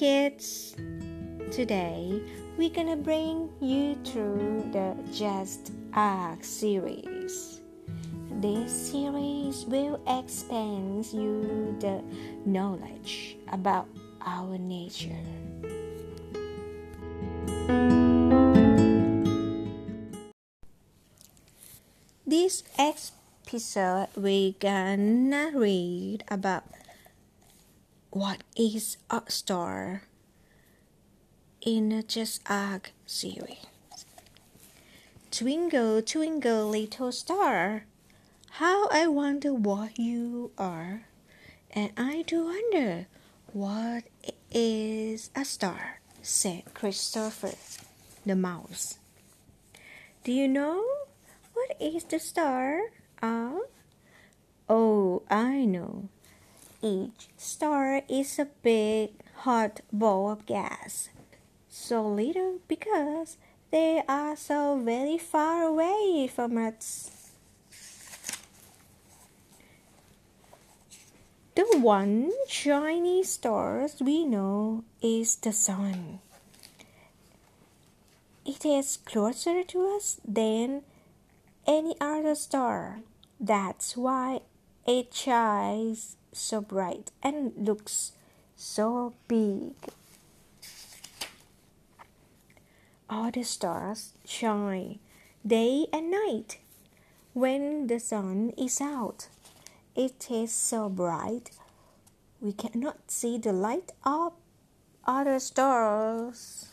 kids! Today we're gonna bring you through the Just Ask series. This series will expand you the knowledge about our nature. This episode we're gonna read about what is a star in the Just Ask series. Twinkle, twinkle, little star, how I wonder what you are, and I do wonder what is a star, said Christopher the mouse. Do you know what is the star? Ah, oh, I know. Each star is a big hot ball of gas, so little because they are so very far away from us. The one shiny star we know is the sun. It is closer to us than any other star. That's why it shines so bright and looks so big. All the stars shine day and night. When the sun is out, it is so bright we cannot see the light of other stars.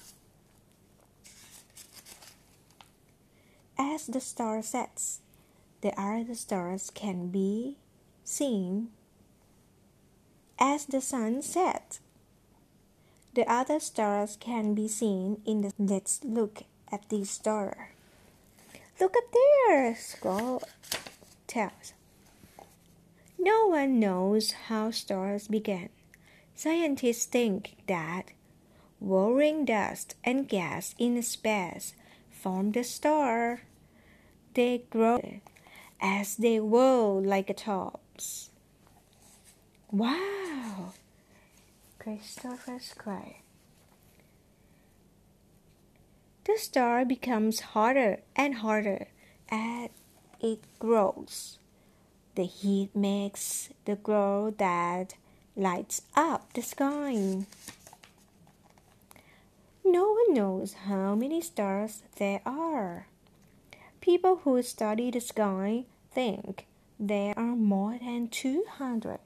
As the star sets, the other stars can be seen as the sun sets. The other stars can be seen in the. Let's look at this star. Look up there, Skull tells. No one knows how stars began. Scientists think that whirling dust and gas in space form the star. They grow as they whirl like tops. Wow! Christopher cried. The star becomes harder and harder as it grows. The heat makes the glow that lights up the sky. No one knows how many stars there are. People who study the sky think there are more than 200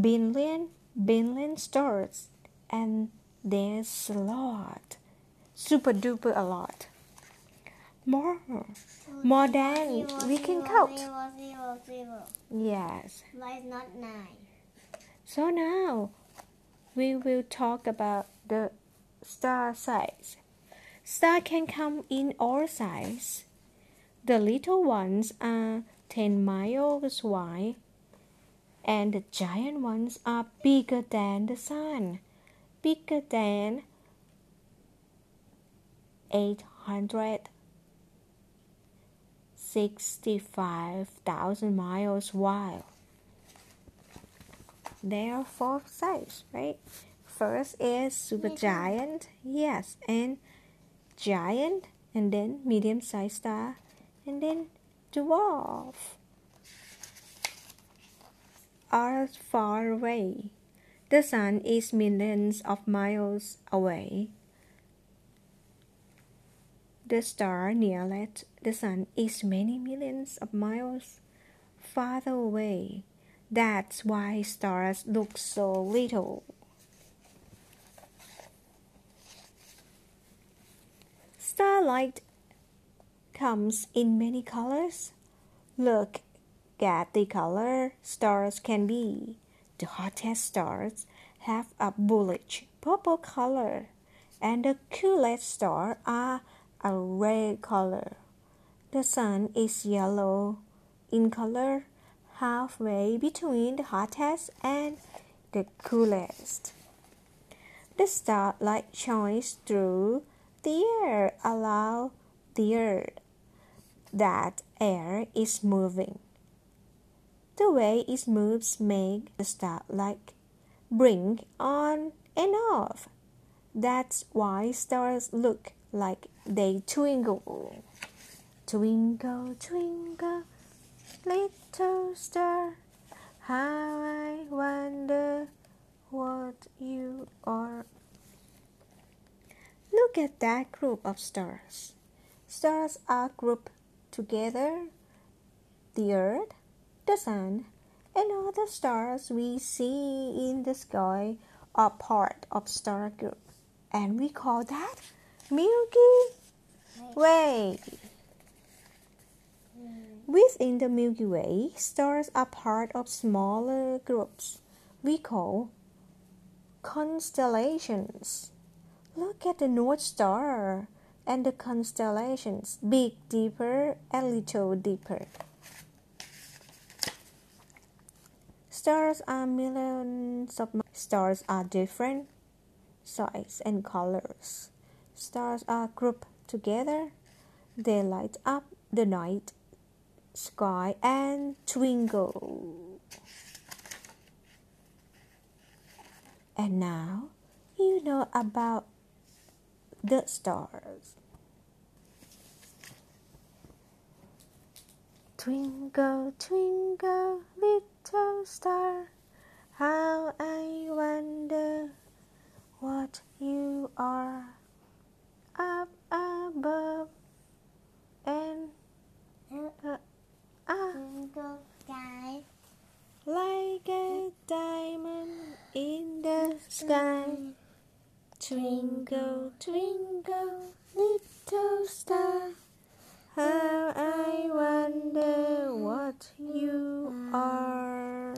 billion billion stars and there's a lot. Super duper a lot. More more than we can count. Yes. Why not nine? so now we will talk about the star size. Star can come in all sizes the little ones are 10 miles wide and the giant ones are bigger than the sun, bigger than 865,000 miles wide. There are four sizes, right? First is super giant, yes, and giant, and then medium sized star, and then dwarf are far away. The sun is millions of miles away. The star nearest the sun is many millions of miles farther away. That's why stars look so little. Starlight comes in many colors. Look at the color stars can be. The hottest stars have a bluish purple color, and the coolest stars are a red color. The sun is yellow in color, halfway between the hottest and the coolest. The starlight shines through the air, allow the earth that air is moving. The way its moves make the starlight blink on and off. That's why stars look like they twinkle. Twinkle, twinkle, little star, how I wonder what you are. Look at that group of stars. Stars are grouped together. The earth, the sun, and all the stars we see in the sky are part of star group, and we call that Milky Way. Within the Milky Way, stars are part of smaller groups we call constellations. Look at the North Star and the constellations, big, Dipper, and little Dipper. Stars are millions of stars are different size and colors. Stars are grouped together. They light up the night sky and twinkle. And now you know about the stars. Twinkle, twinkle, little star, how I wonder what you are up above. And uh, uh, Twinkle sky, like a diamond in the sky. Twinkle, twinkle, little star, how I wonder what you are.